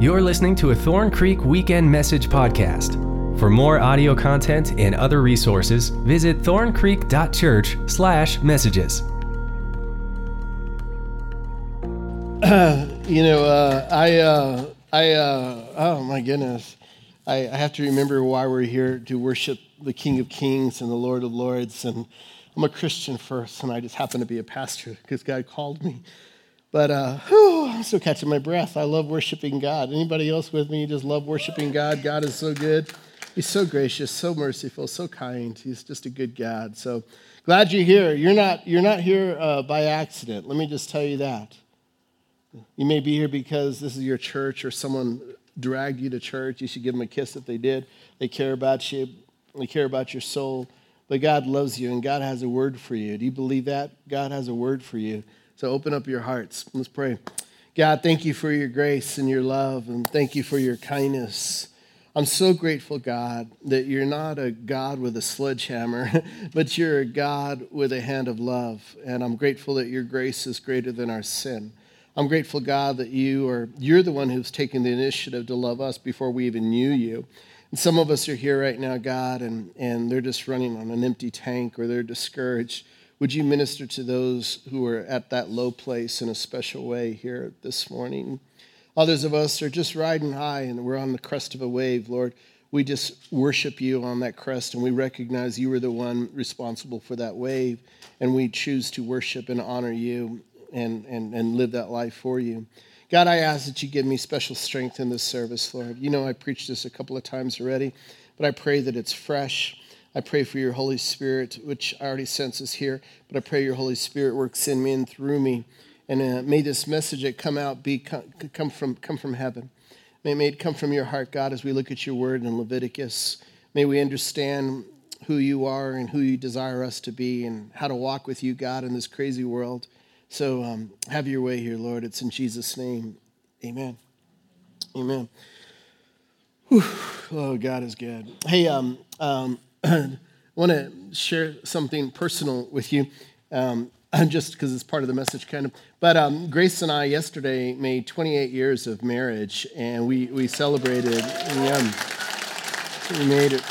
You're listening to a Thorn Creek Weekend Message podcast. For more audio content and other resources, visit thorncreek.church/messages. Uh, you know, uh, I, uh, I, uh, oh my goodness, I, I have to remember why we're here to worship the King of Kings and the Lord of Lords. And I'm a Christian first, and I just happen to be a pastor because God called me. But uh, whew, I'm still catching my breath. I love worshiping God. Anybody else with me? Just love worshiping God. God is so good. He's so gracious, so merciful, so kind. He's just a good God. So glad you're here. You're not, you're not here uh, by accident. Let me just tell you that. You may be here because this is your church or someone dragged you to church. You should give them a kiss if they did. They care about you, they care about your soul. But God loves you and God has a word for you. Do you believe that? God has a word for you. So open up your hearts. Let's pray. God, thank you for your grace and your love, and thank you for your kindness. I'm so grateful, God, that you're not a God with a sledgehammer, but you're a God with a hand of love. And I'm grateful that your grace is greater than our sin. I'm grateful, God, that you are you're the one who's taken the initiative to love us before we even knew you. And some of us are here right now, God, and, and they're just running on an empty tank or they're discouraged. Would you minister to those who are at that low place in a special way here this morning? Others of us are just riding high and we're on the crest of a wave, Lord. We just worship you on that crest and we recognize you are the one responsible for that wave. And we choose to worship and honor you and, and, and live that life for you. God, I ask that you give me special strength in this service, Lord. You know, I preached this a couple of times already, but I pray that it's fresh I pray for your Holy Spirit, which I already sense is here, but I pray your Holy Spirit works in me and through me. And uh, may this message that come out be come from come from heaven. May, may it come from your heart, God, as we look at your word in Leviticus. May we understand who you are and who you desire us to be and how to walk with you, God, in this crazy world. So um, have your way here, Lord. It's in Jesus' name. Amen. Amen. Whew. Oh, God is good. Hey, um, um, I want to share something personal with you, um, just because it's part of the message, kind of. But um, Grace and I yesterday made 28 years of marriage, and we we celebrated. Yeah, we made it.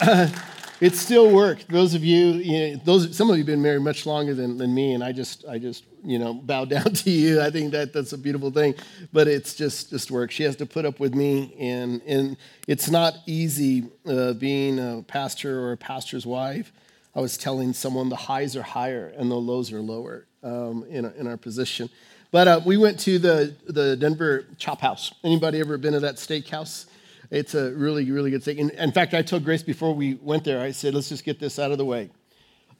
it still worked. Those of you, you know, those some of you have been married much longer than, than me, and I just I just you know bow down to you. I think that that's a beautiful thing, but it's just just work. She has to put up with me, and and it's not easy uh, being a pastor or a pastor's wife. I was telling someone the highs are higher and the lows are lower um, in in our position. But uh, we went to the the Denver Chop House. Anybody ever been to that steakhouse? It's a really, really good steak. in fact, I told Grace before we went there, I said, let's just get this out of the way.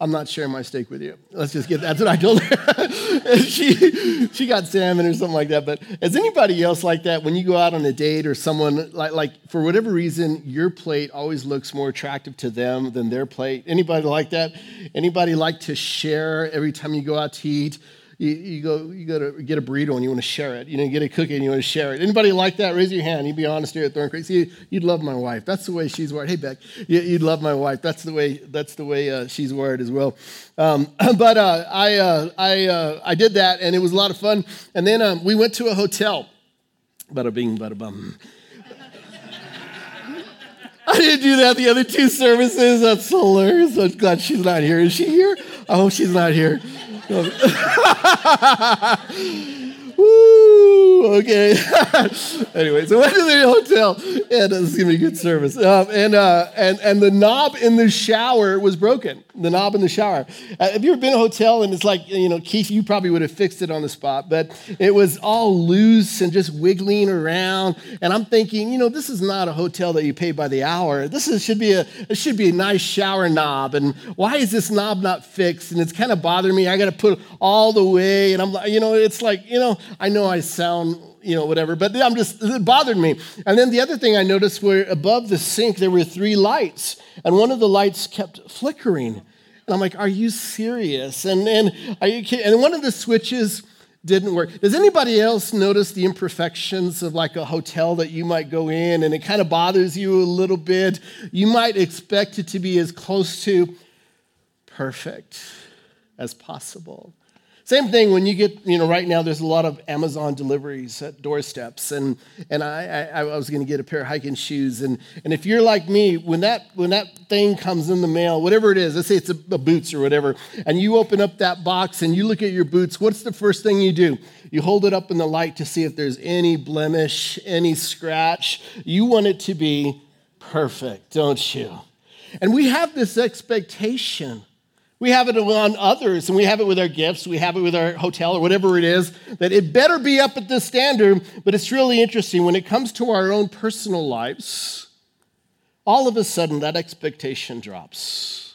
I'm not sharing my steak with you. Let's just get that's what I told her. she she got salmon or something like that. But is anybody else like that when you go out on a date or someone like like for whatever reason your plate always looks more attractive to them than their plate? Anybody like that? Anybody like to share every time you go out to eat? You, you, go you go to get a burrito and you want to share it. You know, you get a cookie and you want to share it. Anybody like that? Raise your hand. You'd be honest here at Thorn Creek. See, you'd love my wife. That's the way she's wired. Hey, Beck, you'd love my wife. That's the way. That's the way uh, she's wired as well. Um, but uh, I uh, I uh, I did that and it was a lot of fun. And then um, we went to a hotel. Bada bing, bada bum. I didn't do that the other two services. That's hilarious. I'm glad she's not here. Is she here? I hope she's not here. Okay. anyway, so went to the hotel, and uh, this is gonna be good service. Um, and uh, and and the knob in the shower was broken. The knob in the shower. Uh, have you ever been a hotel and it's like you know, Keith, you probably would have fixed it on the spot, but it was all loose and just wiggling around. And I'm thinking, you know, this is not a hotel that you pay by the hour. This is, should be a it should be a nice shower knob. And why is this knob not fixed? And it's kind of bothering me. I got to put all the way, and I'm like, you know, it's like you know. I know I sound, you know, whatever, but I'm just, it bothered me. And then the other thing I noticed were above the sink, there were three lights, and one of the lights kept flickering. And I'm like, are you serious? And, and, are you and one of the switches didn't work. Does anybody else notice the imperfections of like a hotel that you might go in and it kind of bothers you a little bit? You might expect it to be as close to perfect as possible. Same thing when you get, you know, right now there's a lot of Amazon deliveries at doorsteps, and and I I, I was going to get a pair of hiking shoes, and and if you're like me, when that when that thing comes in the mail, whatever it is, let's say it's a, a boots or whatever, and you open up that box and you look at your boots, what's the first thing you do? You hold it up in the light to see if there's any blemish, any scratch. You want it to be perfect, don't you? And we have this expectation we have it on others, and we have it with our gifts, we have it with our hotel or whatever it is, that it better be up at this standard. But it's really interesting when it comes to our own personal lives, all of a sudden that expectation drops.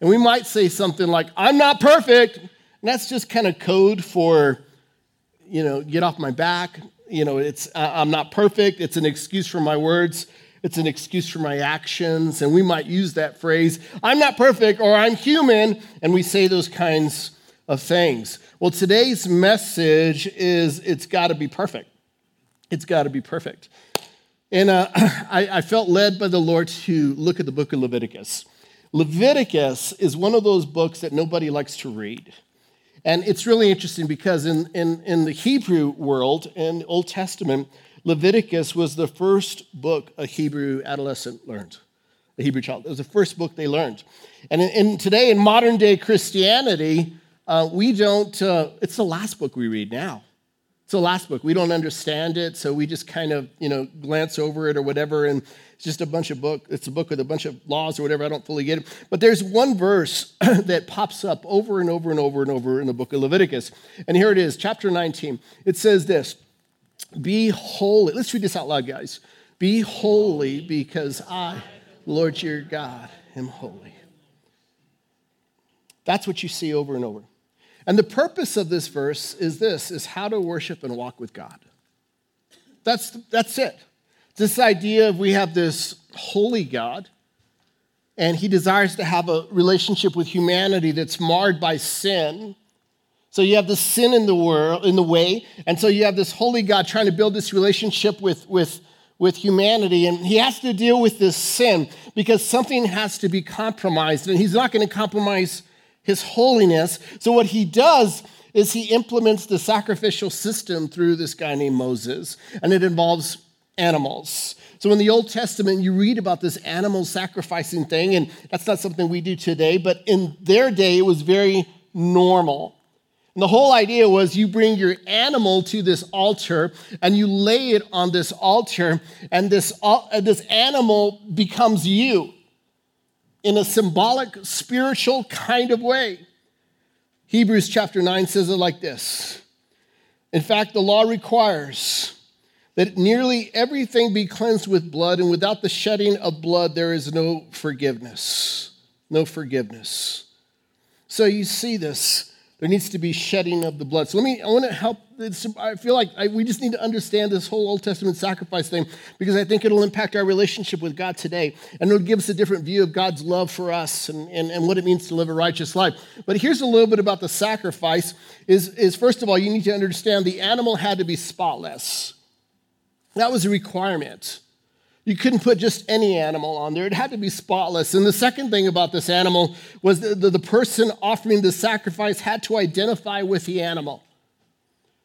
And we might say something like, I'm not perfect. And that's just kind of code for, you know, get off my back. You know, it's, I'm not perfect. It's an excuse for my words. It's an excuse for my actions. And we might use that phrase, I'm not perfect or I'm human. And we say those kinds of things. Well, today's message is it's got to be perfect. It's got to be perfect. And uh, I, I felt led by the Lord to look at the book of Leviticus. Leviticus is one of those books that nobody likes to read. And it's really interesting because in, in, in the Hebrew world, in Old Testament, Leviticus was the first book a Hebrew adolescent learned, a Hebrew child. It was the first book they learned. And in, in today, in modern day Christianity, uh, we don't, uh, it's the last book we read now. It's the last book. We don't understand it, so we just kind of, you know, glance over it or whatever, and it's just a bunch of book. It's a book with a bunch of laws or whatever. I don't fully get it. But there's one verse that pops up over and over and over and over in the book of Leviticus. And here it is, chapter 19. It says this be holy. Let's read this out loud, guys. Be holy because I, Lord your God, am holy. That's what you see over and over. And the purpose of this verse is this is how to worship and walk with God. That's, that's it. This idea of we have this holy God, and he desires to have a relationship with humanity that's marred by sin so you have the sin in the world, in the way, and so you have this holy God trying to build this relationship with, with, with humanity, and he has to deal with this sin because something has to be compromised, and he's not going to compromise his holiness. So what he does is he implements the sacrificial system through this guy named Moses, and it involves animals. So in the Old Testament, you read about this animal sacrificing thing, and that's not something we do today, but in their day, it was very normal. And the whole idea was you bring your animal to this altar and you lay it on this altar, and this, uh, this animal becomes you in a symbolic, spiritual kind of way. Hebrews chapter 9 says it like this In fact, the law requires that nearly everything be cleansed with blood, and without the shedding of blood, there is no forgiveness. No forgiveness. So you see this there needs to be shedding of the blood. So let me, I want to help. I feel like I, we just need to understand this whole Old Testament sacrifice thing because I think it'll impact our relationship with God today. And it'll give us a different view of God's love for us and, and, and what it means to live a righteous life. But here's a little bit about the sacrifice is, is first of all, you need to understand the animal had to be spotless. That was a requirement. You couldn't put just any animal on there. It had to be spotless. And the second thing about this animal was that the, the person offering the sacrifice had to identify with the animal.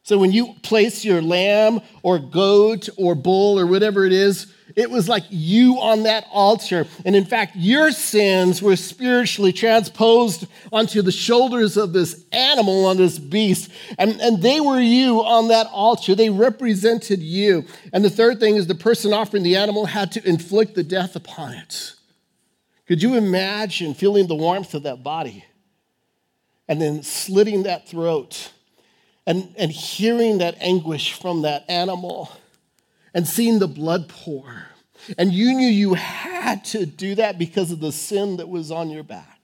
So when you place your lamb or goat or bull or whatever it is, it was like you on that altar. And in fact, your sins were spiritually transposed onto the shoulders of this animal, on this beast. And, and they were you on that altar. They represented you. And the third thing is the person offering the animal had to inflict the death upon it. Could you imagine feeling the warmth of that body and then slitting that throat and, and hearing that anguish from that animal? And seeing the blood pour. And you knew you had to do that because of the sin that was on your back.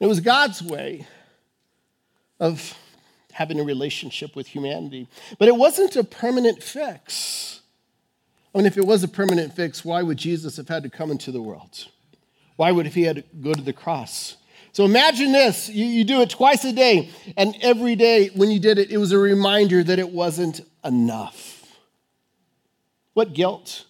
It was God's way of having a relationship with humanity. But it wasn't a permanent fix. I mean, if it was a permanent fix, why would Jesus have had to come into the world? Why would if he had to go to the cross? So imagine this you, you do it twice a day, and every day when you did it, it was a reminder that it wasn't enough. What guilt?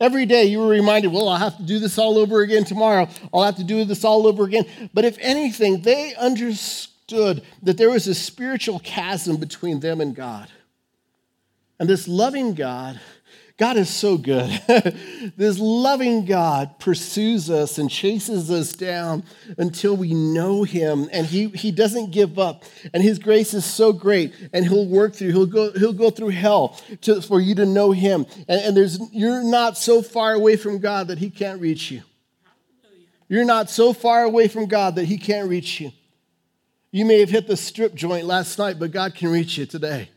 Every day you were reminded, well, I'll have to do this all over again tomorrow. I'll have to do this all over again. But if anything, they understood that there was a spiritual chasm between them and God. And this loving God God is so good. this loving God pursues us and chases us down until we know him. And he, he doesn't give up. And his grace is so great. And he'll work through, he'll go, he'll go through hell to, for you to know him. And, and there's, you're not so far away from God that he can't reach you. You're not so far away from God that he can't reach you. You may have hit the strip joint last night, but God can reach you today.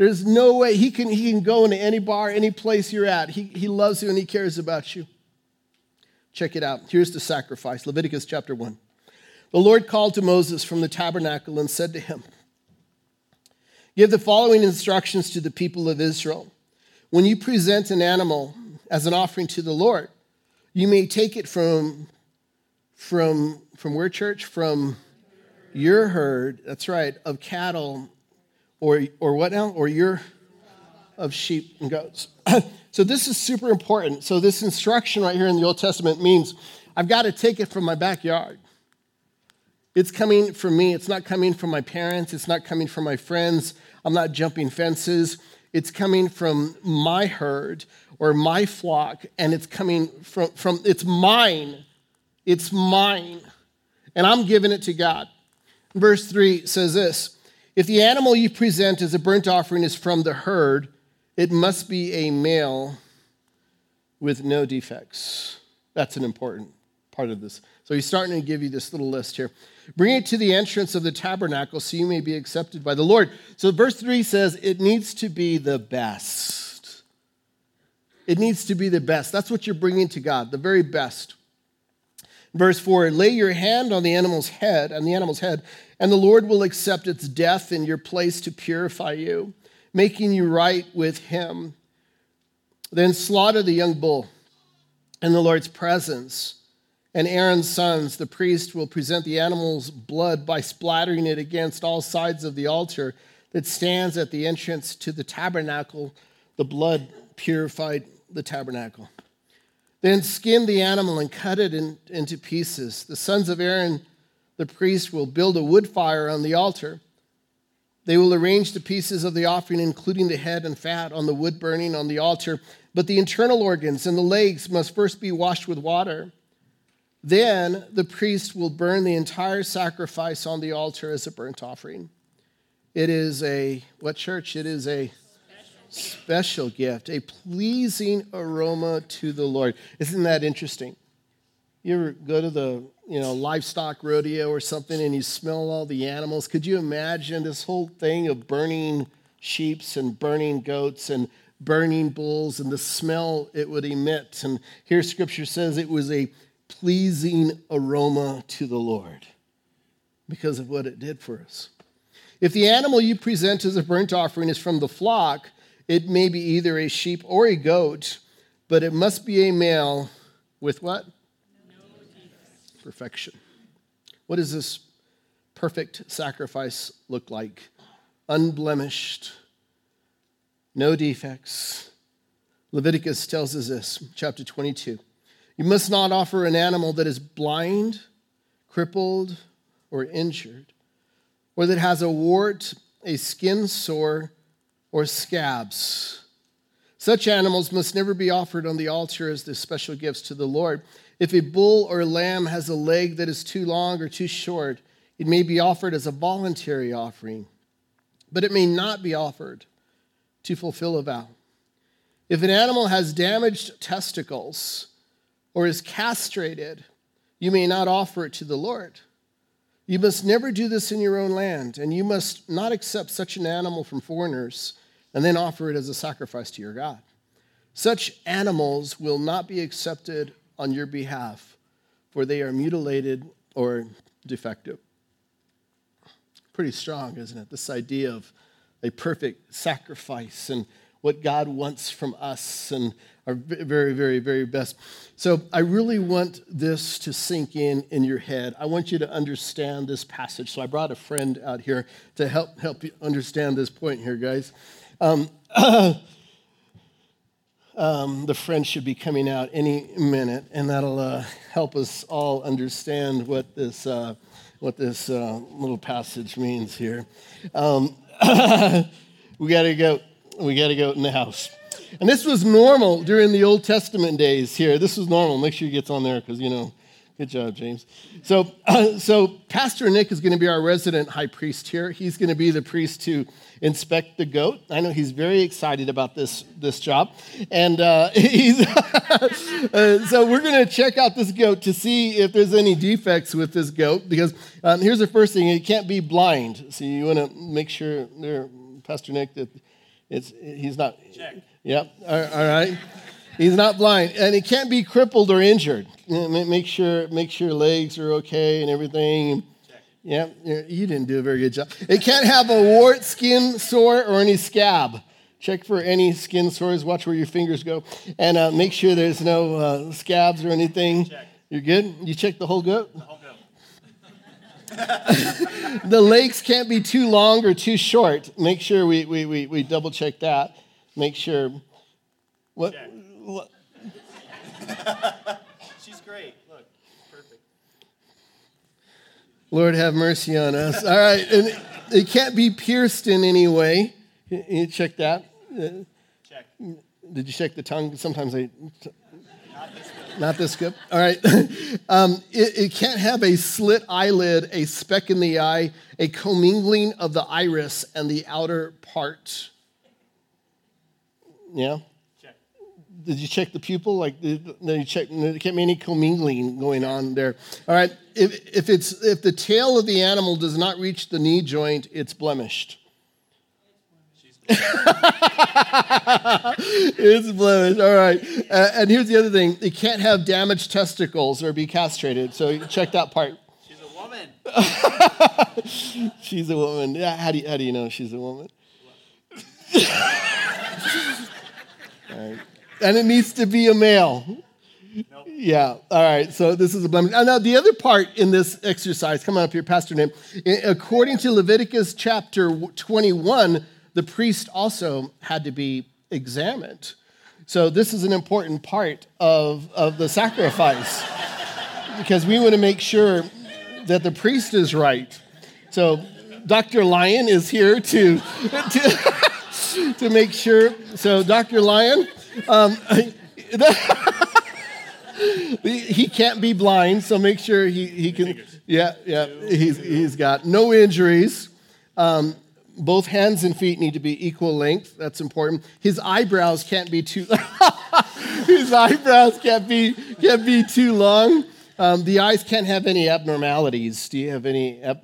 There's no way he can, he can go into any bar, any place you're at. He, he loves you and he cares about you. Check it out. Here's the sacrifice Leviticus chapter 1. The Lord called to Moses from the tabernacle and said to him, Give the following instructions to the people of Israel. When you present an animal as an offering to the Lord, you may take it from, from, from where, church? From your herd, that's right, of cattle or, or what now? Or you're of sheep and goats. so this is super important. So this instruction right here in the Old Testament means I've got to take it from my backyard. It's coming from me. It's not coming from my parents. It's not coming from my friends. I'm not jumping fences. It's coming from my herd or my flock, and it's coming from, from it's mine. It's mine. And I'm giving it to God. Verse 3 says this if the animal you present as a burnt offering is from the herd, it must be a male with no defects. That's an important part of this. So he's starting to give you this little list here. Bring it to the entrance of the tabernacle so you may be accepted by the Lord. So verse 3 says it needs to be the best. It needs to be the best. That's what you're bringing to God, the very best. Verse 4 Lay your hand on the animal's head, on the animal's head, and the Lord will accept its death in your place to purify you, making you right with him. Then slaughter the young bull in the Lord's presence. And Aaron's sons, the priest, will present the animal's blood by splattering it against all sides of the altar that stands at the entrance to the tabernacle. The blood purified the tabernacle. Then skin the animal and cut it in, into pieces. The sons of Aaron the priest will build a wood fire on the altar. They will arrange the pieces of the offering, including the head and fat, on the wood burning on the altar. But the internal organs and the legs must first be washed with water. Then the priest will burn the entire sacrifice on the altar as a burnt offering. It is a, what church? It is a special gift, a pleasing aroma to the Lord. Isn't that interesting? You ever go to the you know livestock rodeo or something and you smell all the animals? Could you imagine this whole thing of burning sheeps and burning goats and burning bulls and the smell it would emit? And here Scripture says it was a pleasing aroma to the Lord because of what it did for us. If the animal you present as a burnt offering is from the flock, it may be either a sheep or a goat, but it must be a male with what? perfection. What does this perfect sacrifice look like? Unblemished, no defects. Leviticus tells us this, chapter 22. You must not offer an animal that is blind, crippled, or injured, or that has a wart, a skin sore, or scabs. Such animals must never be offered on the altar as the special gifts to the Lord. If a bull or lamb has a leg that is too long or too short, it may be offered as a voluntary offering, but it may not be offered to fulfill a vow. If an animal has damaged testicles or is castrated, you may not offer it to the Lord. You must never do this in your own land, and you must not accept such an animal from foreigners and then offer it as a sacrifice to your God. Such animals will not be accepted on your behalf, for they are mutilated or defective. Pretty strong, isn't it? This idea of a perfect sacrifice and what God wants from us and our very, very, very best. So I really want this to sink in in your head. I want you to understand this passage. So I brought a friend out here to help help you understand this point here, guys. Um, Um, the French should be coming out any minute, and that'll uh, help us all understand what this uh, what this uh, little passage means here. Um, we got to go. We got to go in the house. And this was normal during the Old Testament days here. This was normal. Make sure he gets on there because, you know, good job, James. So, uh, so Pastor Nick is going to be our resident high priest here. He's going to be the priest to inspect the goat. I know he's very excited about this, this job. And uh, he's uh, so we're going to check out this goat to see if there's any defects with this goat because um, here's the first thing it can't be blind. So you want to make sure there, Pastor Nick, that it's, he's not. Check. Yep. All right. He's not blind, and he can't be crippled or injured. Make sure, make sure legs are okay and everything. Check. Yeah, you didn't do a very good job. It can't have a wart, skin sore, or any scab. Check for any skin sores. Watch where your fingers go, and uh, make sure there's no uh, scabs or anything. Check. You're good. You checked the whole goat. The whole goat. the legs can't be too long or too short. Make sure we, we, we, we double check that. Make sure. What? Check. what She's great. Look, perfect. Lord have mercy on us. All right. And it can't be pierced in any way. You- check that. Check. Did you check the tongue? Sometimes they. Not this good. Not this good. All right. Um, it, it can't have a slit eyelid, a speck in the eye, a commingling of the iris and the outer part. Yeah. Did you check the pupil? Like, did, did you check? There can't be any commingling going on there. All right. If, if it's if the tail of the animal does not reach the knee joint, it's blemished. It's blemished. All right. Uh, and here's the other thing: it can't have damaged testicles or be castrated. So check that part. she's a woman. She's a woman. Yeah. How do you, how do you know she's a woman? And it needs to be a male. Nope. Yeah. All right. So this is a blemish. Now, the other part in this exercise, come on up here, Pastor Name. According to Leviticus chapter 21, the priest also had to be examined. So this is an important part of, of the sacrifice because we want to make sure that the priest is right. So Dr. Lyon is here to, to, to make sure. So Dr. Lyon, um, he can't be blind, so make sure he, he can. Yeah, yeah. He's, he's got no injuries. Um, both hands and feet need to be equal length. That's important. His eyebrows can't be too. his eyebrows can't be can't be too long. Um, the eyes can't have any abnormalities. Do you have any? Ab-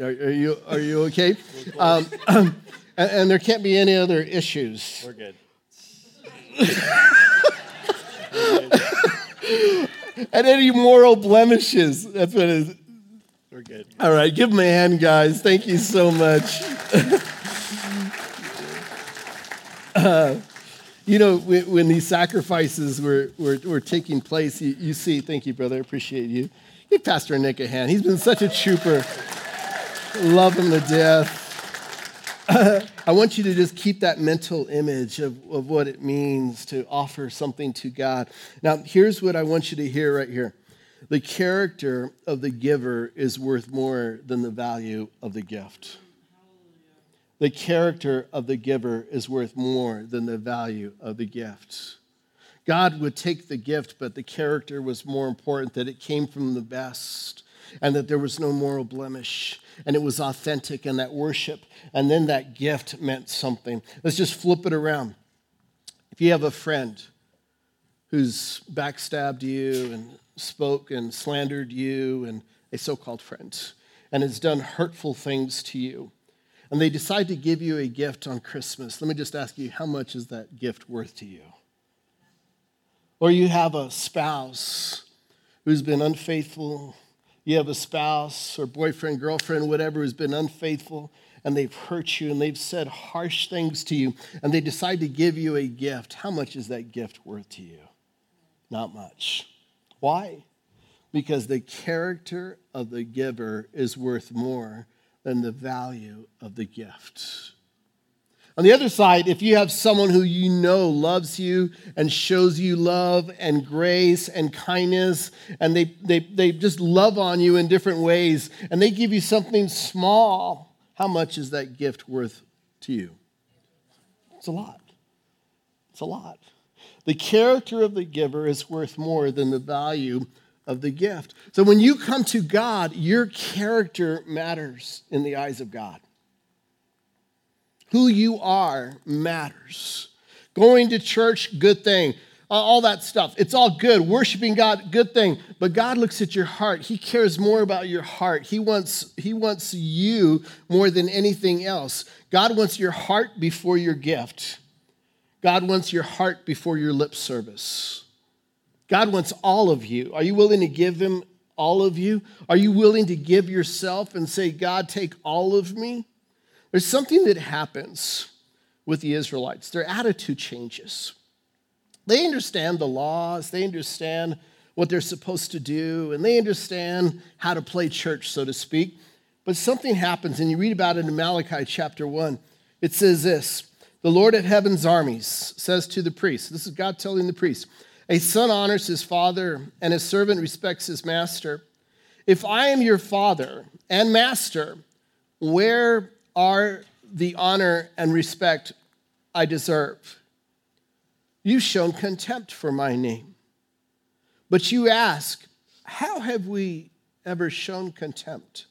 are, are you are you okay? Um, and, and there can't be any other issues. We're good. And any moral blemishes. That's what it is. We're good. All right, give him a hand, guys. Thank you so much. Uh, you know, when, when these sacrifices were, were, were taking place, you, you see, thank you, brother, I appreciate you. Give Pastor Nick a hand. He's been such a trooper. Love him to death. I want you to just keep that mental image of, of what it means to offer something to God. Now, here's what I want you to hear right here the character of the giver is worth more than the value of the gift. The character of the giver is worth more than the value of the gift. God would take the gift, but the character was more important, that it came from the best and that there was no moral blemish and it was authentic and that worship and then that gift meant something. Let's just flip it around. If you have a friend who's backstabbed you and spoke and slandered you and a so called friend and has done hurtful things to you, and they decide to give you a gift on Christmas, let me just ask you, how much is that gift worth to you? Or you have a spouse who's been unfaithful. You have a spouse or boyfriend, girlfriend, whatever, who's been unfaithful and they've hurt you and they've said harsh things to you and they decide to give you a gift. How much is that gift worth to you? Not much. Why? Because the character of the giver is worth more than the value of the gift. On the other side, if you have someone who you know loves you and shows you love and grace and kindness, and they, they, they just love on you in different ways, and they give you something small, how much is that gift worth to you? It's a lot. It's a lot. The character of the giver is worth more than the value of the gift. So when you come to God, your character matters in the eyes of God. Who you are matters. Going to church, good thing. All that stuff. It's all good. Worshiping God, good thing. But God looks at your heart. He cares more about your heart. He wants, he wants you more than anything else. God wants your heart before your gift. God wants your heart before your lip service. God wants all of you. Are you willing to give Him all of you? Are you willing to give yourself and say, God, take all of me? There's something that happens with the Israelites, their attitude changes. They understand the laws, they understand what they're supposed to do, and they understand how to play church, so to speak. But something happens, and you read about it in Malachi chapter 1. It says this The Lord of heaven's armies says to the priest, this is God telling the priest, a son honors his father, and his servant respects his master. If I am your father and master, where are the honor and respect I deserve. You've shown contempt for my name. But you ask, How have we ever shown contempt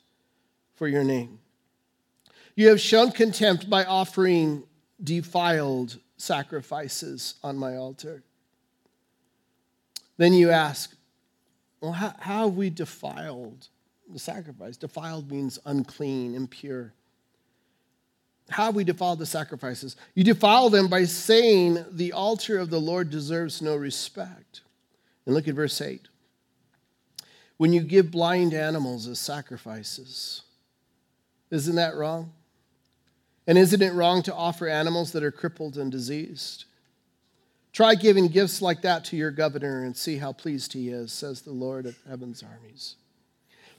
for your name? You have shown contempt by offering defiled sacrifices on my altar. Then you ask, Well, how, how have we defiled the sacrifice? Defiled means unclean, impure. How we defile the sacrifices? You defile them by saying the altar of the Lord deserves no respect. And look at verse 8. When you give blind animals as sacrifices, isn't that wrong? And isn't it wrong to offer animals that are crippled and diseased? Try giving gifts like that to your governor and see how pleased he is, says the Lord of heaven's armies.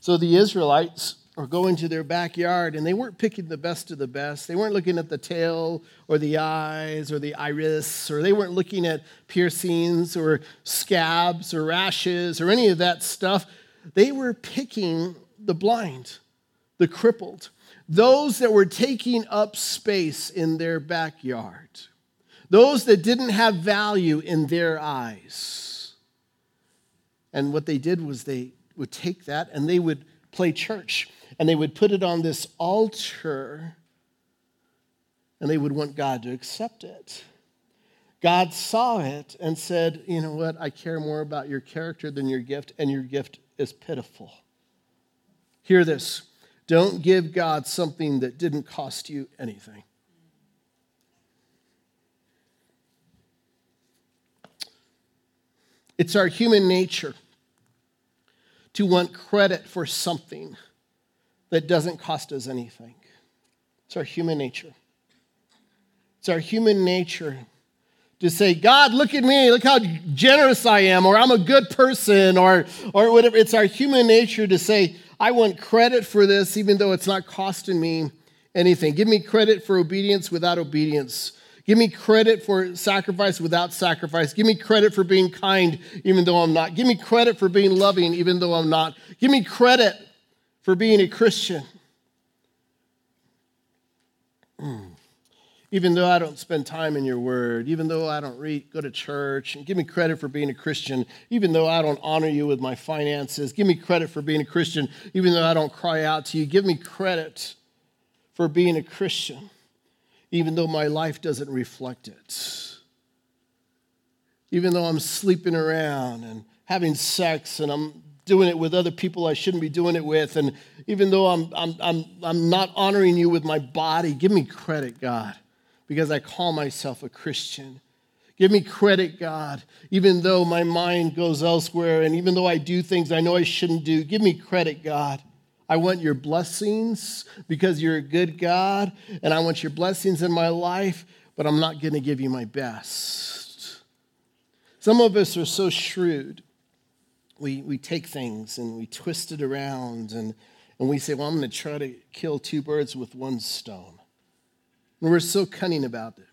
So the Israelites or go into their backyard and they weren't picking the best of the best. They weren't looking at the tail or the eyes or the iris, or they weren't looking at piercings or scabs or rashes or any of that stuff. They were picking the blind, the crippled, those that were taking up space in their backyard, those that didn't have value in their eyes. And what they did was they would take that and they would play church and they would put it on this altar and they would want God to accept it. God saw it and said, You know what? I care more about your character than your gift, and your gift is pitiful. Hear this don't give God something that didn't cost you anything. It's our human nature to want credit for something that doesn't cost us anything. It's our human nature. It's our human nature to say, God, look at me, look how generous I am, or I'm a good person, or, or whatever. It's our human nature to say, I want credit for this, even though it's not costing me anything. Give me credit for obedience without obedience. Give me credit for sacrifice without sacrifice. Give me credit for being kind, even though I'm not. Give me credit for being loving, even though I'm not. Give me credit for being a Christian. Mm. Even though I don't spend time in your word, even though I don't read, go to church, and give me credit for being a Christian, even though I don't honor you with my finances, give me credit for being a Christian, even though I don't cry out to you, give me credit for being a Christian, even though my life doesn't reflect it. Even though I'm sleeping around and having sex and I'm doing it with other people I shouldn't be doing it with. And even though I'm, I'm, I'm, I'm not honoring you with my body, give me credit, God, because I call myself a Christian. Give me credit, God, even though my mind goes elsewhere and even though I do things I know I shouldn't do. Give me credit, God. I want your blessings because you're a good God, and I want your blessings in my life, but I'm not going to give you my best. Some of us are so shrewd we, we take things and we twist it around and, and we say, well, I'm going to try to kill two birds with one stone. And we're so cunning about it.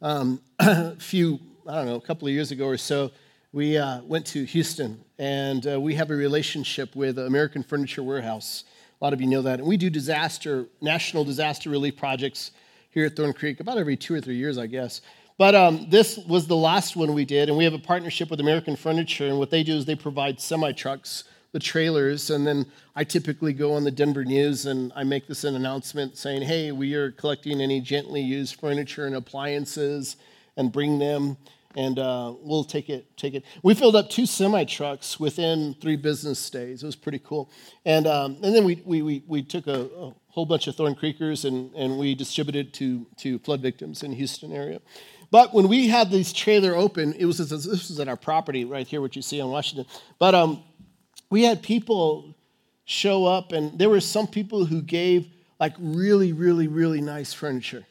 Um, a few, I don't know, a couple of years ago or so, we uh, went to Houston, and uh, we have a relationship with American Furniture Warehouse. A lot of you know that. And we do disaster, national disaster relief projects here at Thorn Creek about every two or three years, I guess. But um, this was the last one we did, and we have a partnership with American Furniture. And what they do is they provide semi trucks, the trailers, and then I typically go on the Denver News and I make this an announcement saying, "Hey, we are collecting any gently used furniture and appliances, and bring them." and uh, we'll take it. Take it. We filled up two semi trucks within three business days. It was pretty cool. And um, and then we we we, we took a, a, whole bunch of Thorn Creekers and and we distributed to to flood victims in Houston area. But when we had this trailer open, it was this was at our property right here, what you see on Washington. But um, we had people show up, and there were some people who gave like really, really, really nice furniture.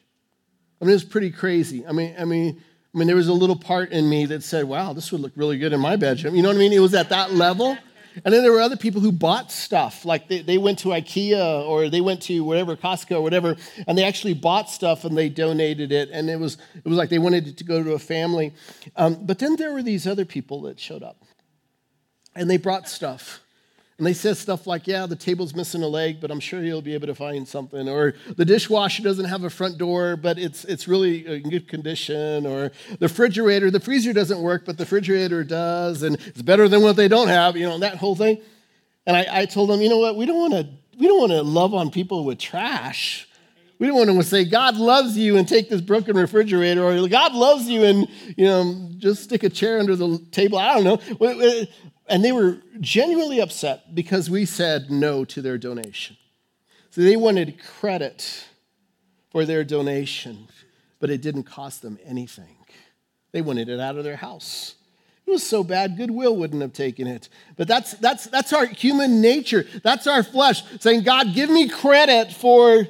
I mean, it was pretty crazy. I mean, I mean, I mean, there was a little part in me that said, wow, this would look really good in my bedroom. You know what I mean? It was at that level. And then there were other people who bought stuff, like they, they went to IKEA or they went to whatever, Costco or whatever, and they actually bought stuff and they donated it. And it was, it was like they wanted it to go to a family. Um, but then there were these other people that showed up and they brought stuff. And they said stuff like, yeah, the table's missing a leg, but I'm sure you'll be able to find something. Or the dishwasher doesn't have a front door, but it's, it's really in good condition. Or the refrigerator, the freezer doesn't work, but the refrigerator does. And it's better than what they don't have, you know, that whole thing. And I, I told them, you know what, we don't want to we don't want to love on people with trash. We don't want to say, God loves you and take this broken refrigerator, or God loves you and, you know, just stick a chair under the table. I don't know. And they were genuinely upset because we said no to their donation. So they wanted credit for their donation, but it didn't cost them anything. They wanted it out of their house. It was so bad, Goodwill wouldn't have taken it. But that's, that's, that's our human nature. That's our flesh saying, God, give me credit for,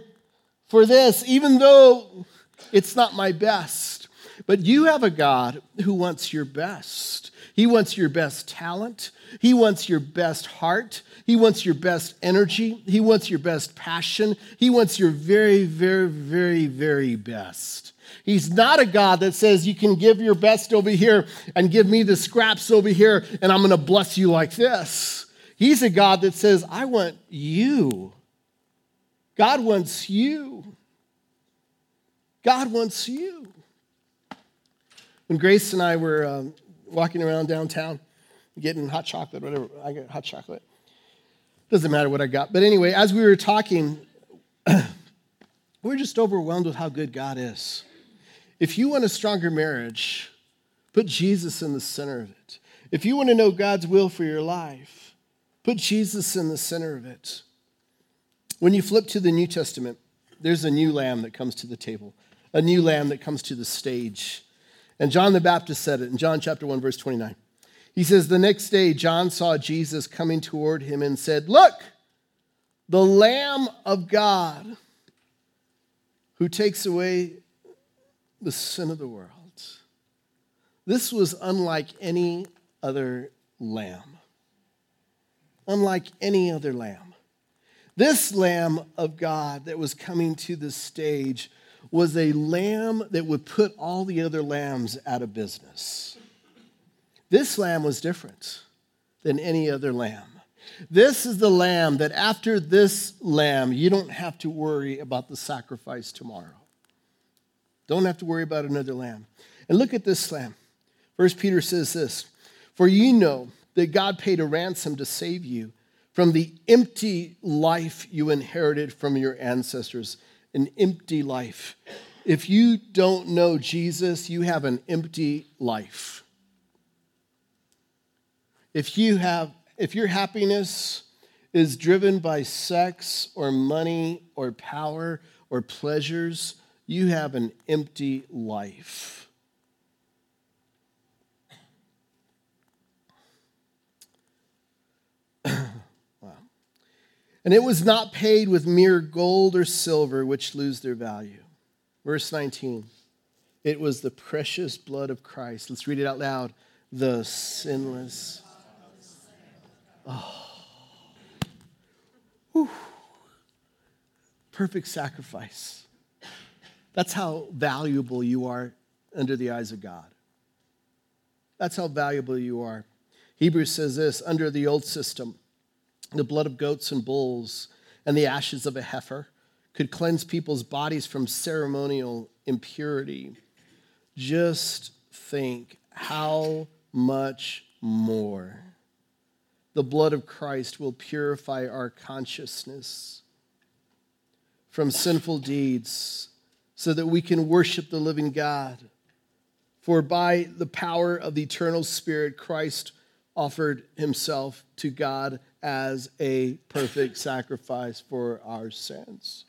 for this, even though it's not my best. But you have a God who wants your best. He wants your best talent. He wants your best heart. He wants your best energy. He wants your best passion. He wants your very, very, very, very best. He's not a God that says you can give your best over here and give me the scraps over here and I'm going to bless you like this. He's a God that says, I want you. God wants you. God wants you. When Grace and I were um, walking around downtown, getting hot chocolate, whatever. I get hot chocolate. Doesn't matter what I got. But anyway, as we were talking, we're just overwhelmed with how good God is. If you want a stronger marriage, put Jesus in the center of it. If you want to know God's will for your life, put Jesus in the center of it. When you flip to the New Testament, there's a new lamb that comes to the table, a new lamb that comes to the stage. And John the Baptist said it in John chapter 1, verse 29. He says, The next day, John saw Jesus coming toward him and said, Look, the Lamb of God who takes away the sin of the world. This was unlike any other lamb. Unlike any other lamb. This Lamb of God that was coming to the stage was a lamb that would put all the other lambs out of business. This lamb was different than any other lamb. This is the lamb that after this lamb, you don't have to worry about the sacrifice tomorrow. Don't have to worry about another lamb. And look at this lamb. First Peter says this For you know that God paid a ransom to save you from the empty life you inherited from your ancestors an empty life. If you don't know Jesus, you have an empty life. If you have if your happiness is driven by sex or money or power or pleasures, you have an empty life. And it was not paid with mere gold or silver, which lose their value. Verse 19. It was the precious blood of Christ. Let's read it out loud. The sinless. Oh. Whew. Perfect sacrifice. That's how valuable you are under the eyes of God. That's how valuable you are. Hebrews says this under the old system, the blood of goats and bulls and the ashes of a heifer could cleanse people's bodies from ceremonial impurity. Just think how much more the blood of Christ will purify our consciousness from sinful deeds so that we can worship the living God. For by the power of the eternal Spirit, Christ offered himself to God as a perfect sacrifice for our sins.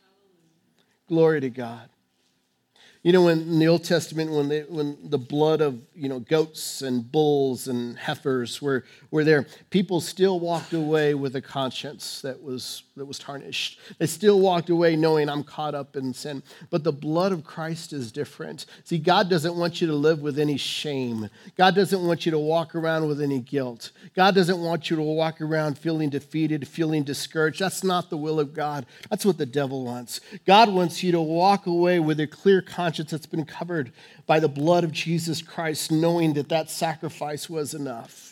Glory to God. You know, when in the Old Testament, when, they, when the blood of you know goats and bulls and heifers were, were there, people still walked away with a conscience that was that was tarnished. They still walked away knowing I'm caught up in sin. But the blood of Christ is different. See, God doesn't want you to live with any shame. God doesn't want you to walk around with any guilt. God doesn't want you to walk around feeling defeated, feeling discouraged. That's not the will of God. That's what the devil wants. God wants you to walk away with a clear conscience that's been covered by the blood of Jesus Christ, knowing that that sacrifice was enough.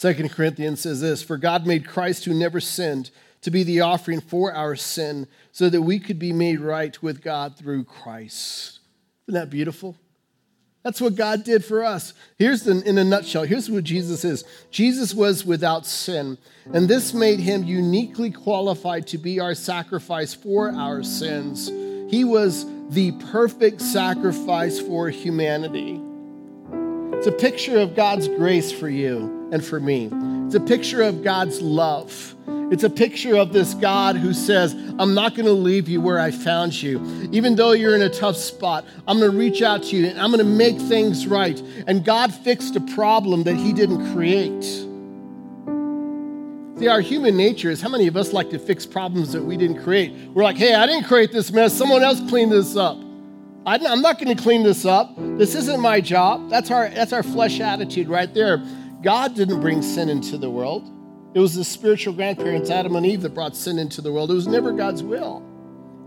Second Corinthians says this For God made Christ, who never sinned, to be the offering for our sin, so that we could be made right with God through Christ. Isn't that beautiful? That's what God did for us. Here's the, in a nutshell, here's what Jesus is Jesus was without sin, and this made him uniquely qualified to be our sacrifice for our sins. He was the perfect sacrifice for humanity. It's a picture of God's grace for you and for me. It's a picture of God's love. It's a picture of this God who says, I'm not going to leave you where I found you. Even though you're in a tough spot, I'm going to reach out to you and I'm going to make things right. And God fixed a problem that He didn't create. See, our human nature is how many of us like to fix problems that we didn't create? We're like, hey, I didn't create this mess. Someone else cleaned this up. I'm not going to clean this up. This isn't my job. That's our, that's our flesh attitude right there. God didn't bring sin into the world. It was the spiritual grandparents, Adam and Eve, that brought sin into the world. It was never God's will.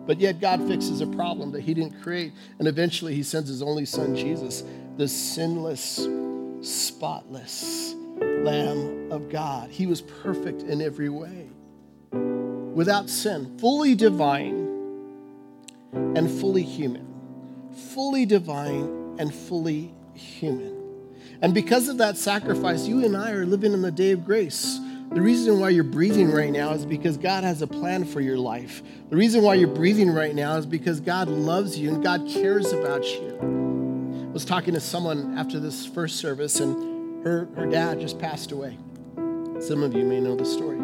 But yet God fixes a problem that he didn't create. And eventually he sends his only son, Jesus, the sinless, spotless Lamb of God. He was perfect in every way, without sin, fully divine and fully human fully divine and fully human. And because of that sacrifice, you and I are living in the day of grace. The reason why you're breathing right now is because God has a plan for your life. The reason why you're breathing right now is because God loves you and God cares about you. I was talking to someone after this first service, and her, her dad just passed away. Some of you may know the story,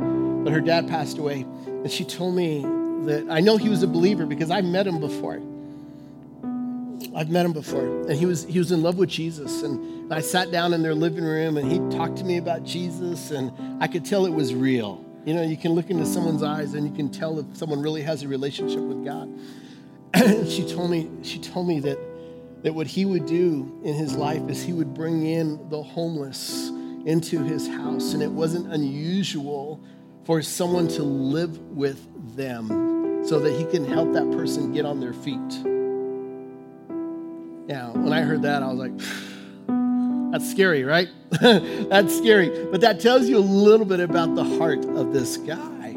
but her dad passed away. And she told me that I know he was a believer because I met him before. I've met him before, and he was he was in love with Jesus. And I sat down in their living room, and he talked to me about Jesus, and I could tell it was real. You know, you can look into someone's eyes, and you can tell if someone really has a relationship with God. And she told me she told me that that what he would do in his life is he would bring in the homeless into his house, and it wasn't unusual for someone to live with them so that he can help that person get on their feet. Yeah, when I heard that, I was like, that's scary, right? that's scary. But that tells you a little bit about the heart of this guy.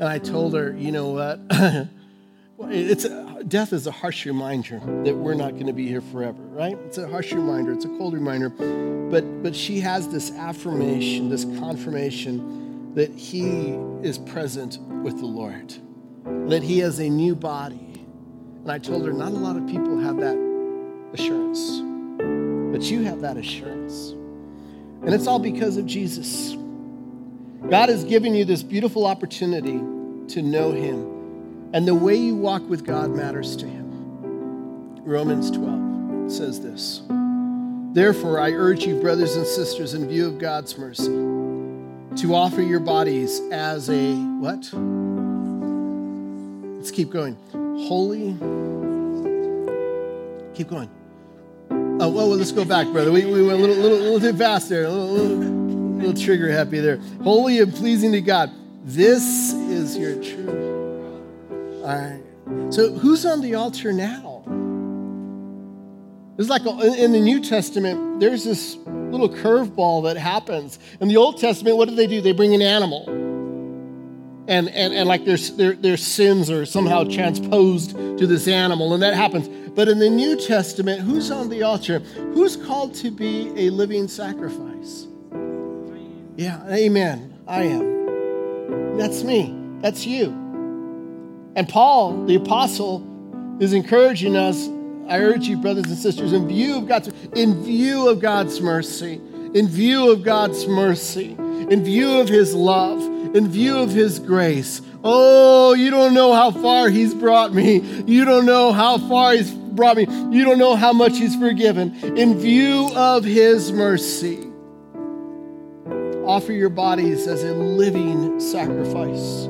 And I told her, you know what? it's a, death is a harsh reminder that we're not going to be here forever, right? It's a harsh reminder. It's a cold reminder. But but she has this affirmation, this confirmation that he is present with the Lord, that he has a new body. And I told her, not a lot of people have that assurance. But you have that assurance. And it's all because of Jesus. God has given you this beautiful opportunity to know Him. And the way you walk with God matters to Him. Romans 12 says this Therefore, I urge you, brothers and sisters, in view of God's mercy, to offer your bodies as a what? Let's keep going. Holy. Keep going. Oh, well, let's go back, brother. We, we went a little, little, little too fast there. A little, little, little trigger happy there. Holy and pleasing to God. This is your truth. All right. So who's on the altar now? It's like in the New Testament, there's this little curveball that happens. In the Old Testament, what do they do? They bring an animal. And, and, and like their, their, their sins are somehow transposed to this animal, and that happens. But in the New Testament, who's on the altar? Who's called to be a living sacrifice? Yeah, amen. I am. That's me. That's you. And Paul, the apostle, is encouraging us I urge you, brothers and sisters, in view of God's in view of God's mercy, in view of God's mercy, in view of his love, in view of his grace. Oh, you don't know how far he's brought me. You don't know how far he's brought me. You don't know how much he's forgiven. In view of his mercy, offer your bodies as a living sacrifice,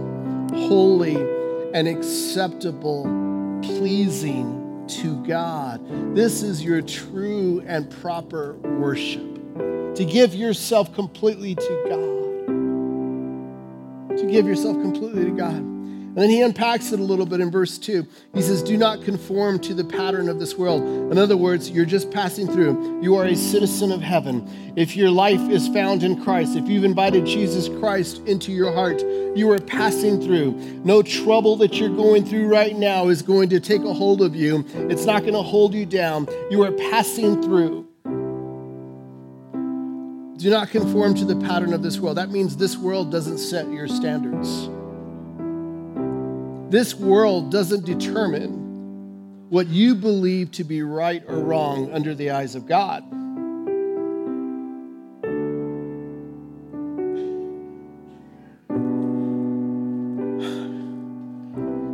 holy and acceptable, pleasing to God. This is your true and proper worship. To give yourself completely to God. To give yourself completely to God. And then he unpacks it a little bit in verse 2. He says, Do not conform to the pattern of this world. In other words, you're just passing through. You are a citizen of heaven. If your life is found in Christ, if you've invited Jesus Christ into your heart, you are passing through. No trouble that you're going through right now is going to take a hold of you, it's not going to hold you down. You are passing through. Do not conform to the pattern of this world. That means this world doesn't set your standards. This world doesn't determine what you believe to be right or wrong under the eyes of God.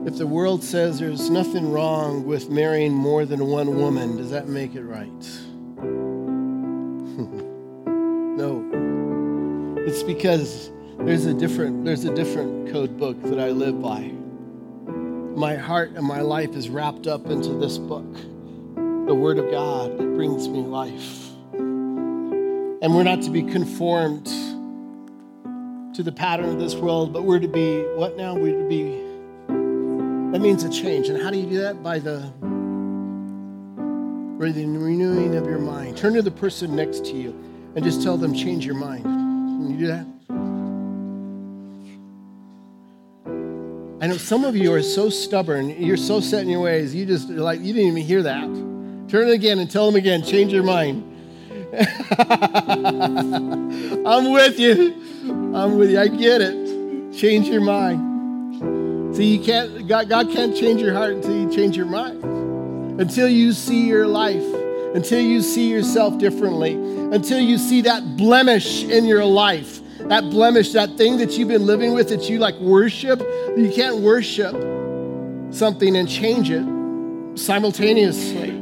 If the world says there's nothing wrong with marrying more than one woman, does that make it right? no. It's because there's a different there's a different code book that I live by my heart and my life is wrapped up into this book, the Word of God that brings me life. And we're not to be conformed to the pattern of this world, but we're to be, what now? We're to be, that means a change. And how do you do that? By the, by the renewing of your mind. Turn to the person next to you and just tell them, change your mind. Can you do that? I know some of you are so stubborn, you're so set in your ways, you just like, you didn't even hear that. Turn it again and tell them again, change your mind. I'm with you. I'm with you. I get it. Change your mind. See, you can't, God, God can't change your heart until you change your mind. Until you see your life, until you see yourself differently, until you see that blemish in your life that blemish, that thing that you've been living with that you like worship, you can't worship something and change it simultaneously.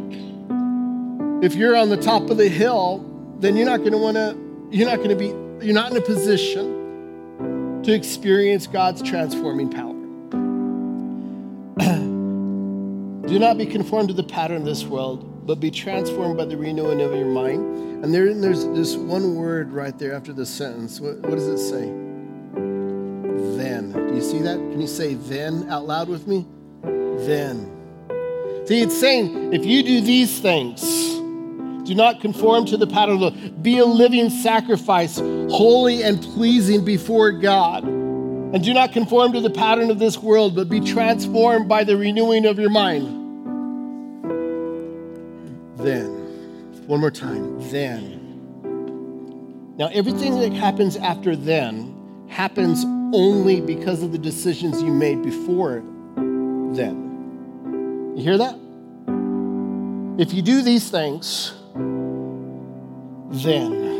If you're on the top of the hill, then you're not going to want to, you're not going to be, you're not in a position to experience God's transforming power. Do not be conformed to the pattern of this world, but be transformed by the renewing of your mind. And there, there's this one word right there after the sentence. What, what does it say? Then. Do you see that? Can you say then out loud with me? Then. See, it's saying if you do these things, do not conform to the pattern of the world. be a living sacrifice, holy and pleasing before God. And do not conform to the pattern of this world, but be transformed by the renewing of your mind then. One more time, then. Now, everything that happens after then happens only because of the decisions you made before then. You hear that? If you do these things, then.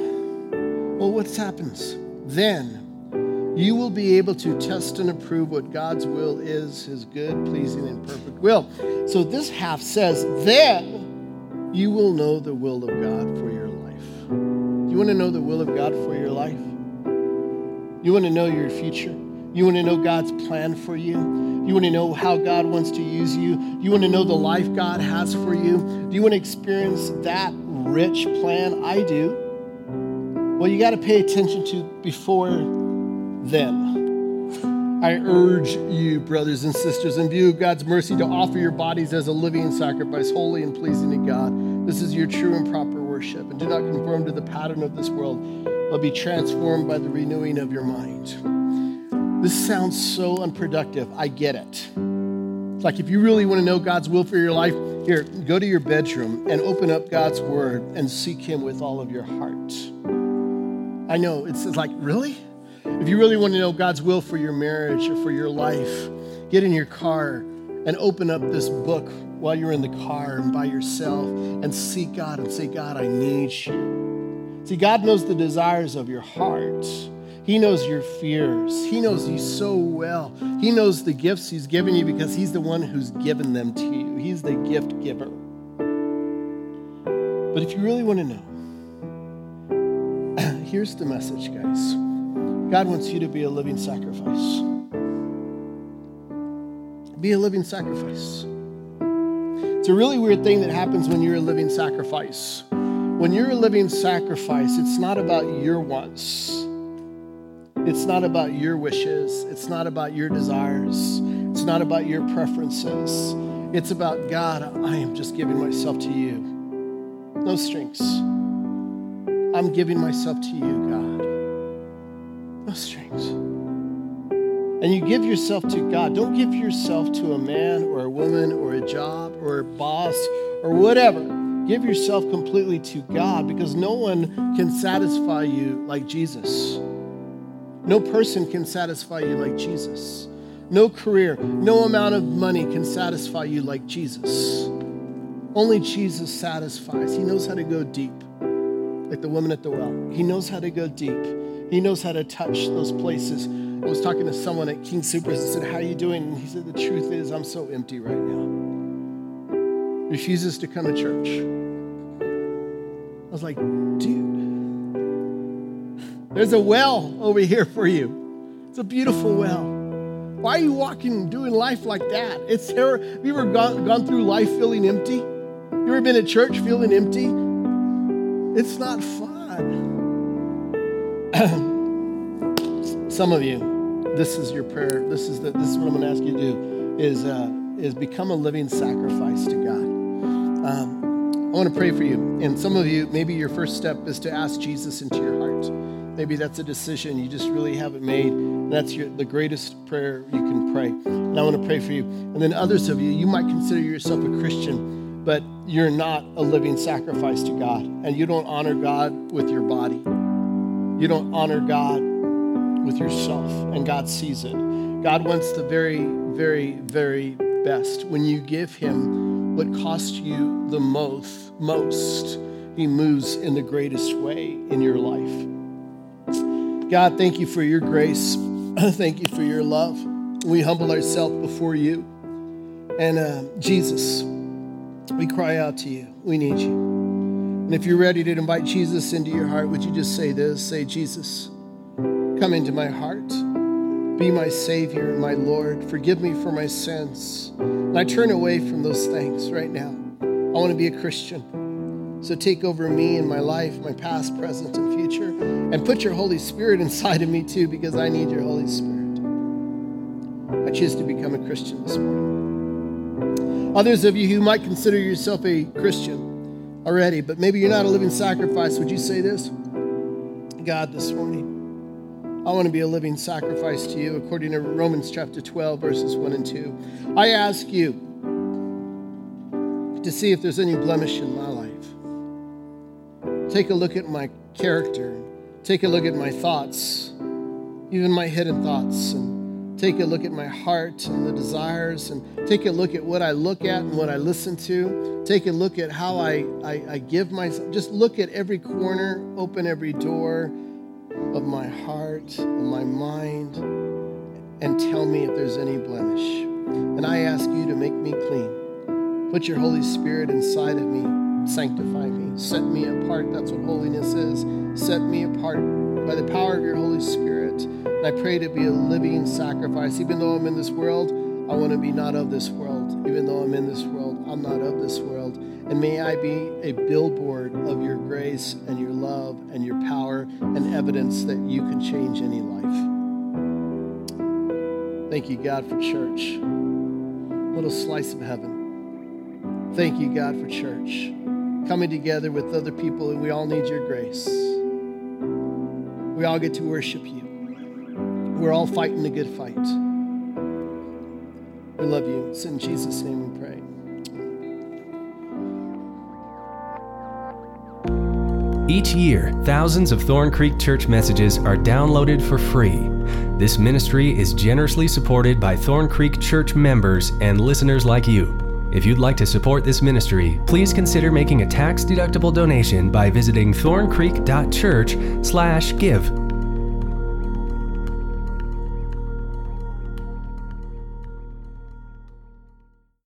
Well, what happens? Then you will be able to test and approve what God's will is, his good, pleasing, and perfect will. So this half says, then you will know the will of God for your life. You want to know the will of God for your life? You want to know your future? You want to know God's plan for you? You want to know how God wants to use you? You want to know the life God has for you? Do you want to experience that rich plan? I do. Well, you got to pay attention to before then. I urge you, brothers and sisters, in view of God's mercy, to offer your bodies as a living sacrifice, holy and pleasing to God. This is your true and proper worship. And do not conform to the pattern of this world, but be transformed by the renewing of your mind. This sounds so unproductive. I get it. It's like if you really want to know God's will for your life, here, go to your bedroom and open up God's word and seek Him with all of your heart. I know it's like, really? If you really want to know God's will for your marriage or for your life, get in your car and open up this book while you're in the car and by yourself and seek God and say, God, I need you. See, God knows the desires of your heart. He knows your fears. He knows you so well. He knows the gifts He's given you because He's the one who's given them to you. He's the gift giver. But if you really want to know, here's the message, guys. God wants you to be a living sacrifice. Be a living sacrifice. It's a really weird thing that happens when you're a living sacrifice. When you're a living sacrifice, it's not about your wants. It's not about your wishes. It's not about your desires. It's not about your preferences. It's about God, I am just giving myself to you. No strings. I'm giving myself to you, God. No strings. And you give yourself to God. Don't give yourself to a man or a woman or a job or a boss or whatever. Give yourself completely to God because no one can satisfy you like Jesus. No person can satisfy you like Jesus. No career, no amount of money can satisfy you like Jesus. Only Jesus satisfies. He knows how to go deep, like the woman at the well. He knows how to go deep. He knows how to touch those places. I was talking to someone at King Soopers and said, How are you doing? And he said, The truth is, I'm so empty right now. Refuses to come to church. I was like, Dude, there's a well over here for you. It's a beautiful well. Why are you walking, doing life like that? It's terror. Have you ever gone, gone through life feeling empty? You ever been at church feeling empty? It's not fun. Some of you, this is your prayer. This is the, this is what I'm going to ask you to do: is uh, is become a living sacrifice to God. Um, I want to pray for you. And some of you, maybe your first step is to ask Jesus into your heart. Maybe that's a decision you just really haven't made. That's your, the greatest prayer you can pray. And I want to pray for you. And then others of you, you might consider yourself a Christian, but you're not a living sacrifice to God. And you don't honor God with your body. You don't honor God with yourself. And God sees it. God wants the very, very, very best. When you give Him what costs you the most, most, He moves in the greatest way in your life. God, thank you for your grace. thank you for your love. We humble ourselves before you. And uh, Jesus, we cry out to you. We need you. And if you're ready to invite Jesus into your heart, would you just say this? Say, Jesus, come into my heart. Be my Savior and my Lord. Forgive me for my sins. And I turn away from those things right now. I want to be a Christian. So take over me and my life, my past, present, and future, and put your Holy Spirit inside of me too, because I need your Holy Spirit. I choose to become a Christian this morning. Others of you who might consider yourself a Christian already, but maybe you're not a living sacrifice, would you say this? God, this morning, I want to be a living sacrifice to you according to Romans chapter 12, verses 1 and 2. I ask you to see if there's any blemish in my life. Take a look at my character. Take a look at my thoughts, even my hidden thoughts, and take a look at my heart and the desires, and take a look at what I look at and what I listen to. Take a look at how I, I, I give myself. Just look at every corner, open every door of my heart, of my mind, and tell me if there's any blemish. And I ask you to make me clean. Put your Holy Spirit inside of me sanctify me, set me apart. That's what holiness is. Set me apart by the power of your Holy Spirit. And I pray to be a living sacrifice. Even though I'm in this world, I want to be not of this world. Even though I'm in this world, I'm not of this world. And may I be a billboard of your grace and your love and your power and evidence that you can change any life. Thank you, God, for church. Little slice of heaven. Thank you, God, for church. Coming together with other people, and we all need your grace. We all get to worship you. We're all fighting the good fight. We love you. It's in Jesus' name we pray. Each year, thousands of Thorn Creek Church messages are downloaded for free. This ministry is generously supported by Thorn Creek Church members and listeners like you. If you'd like to support this ministry, please consider making a tax-deductible donation by visiting thorncreek.church/give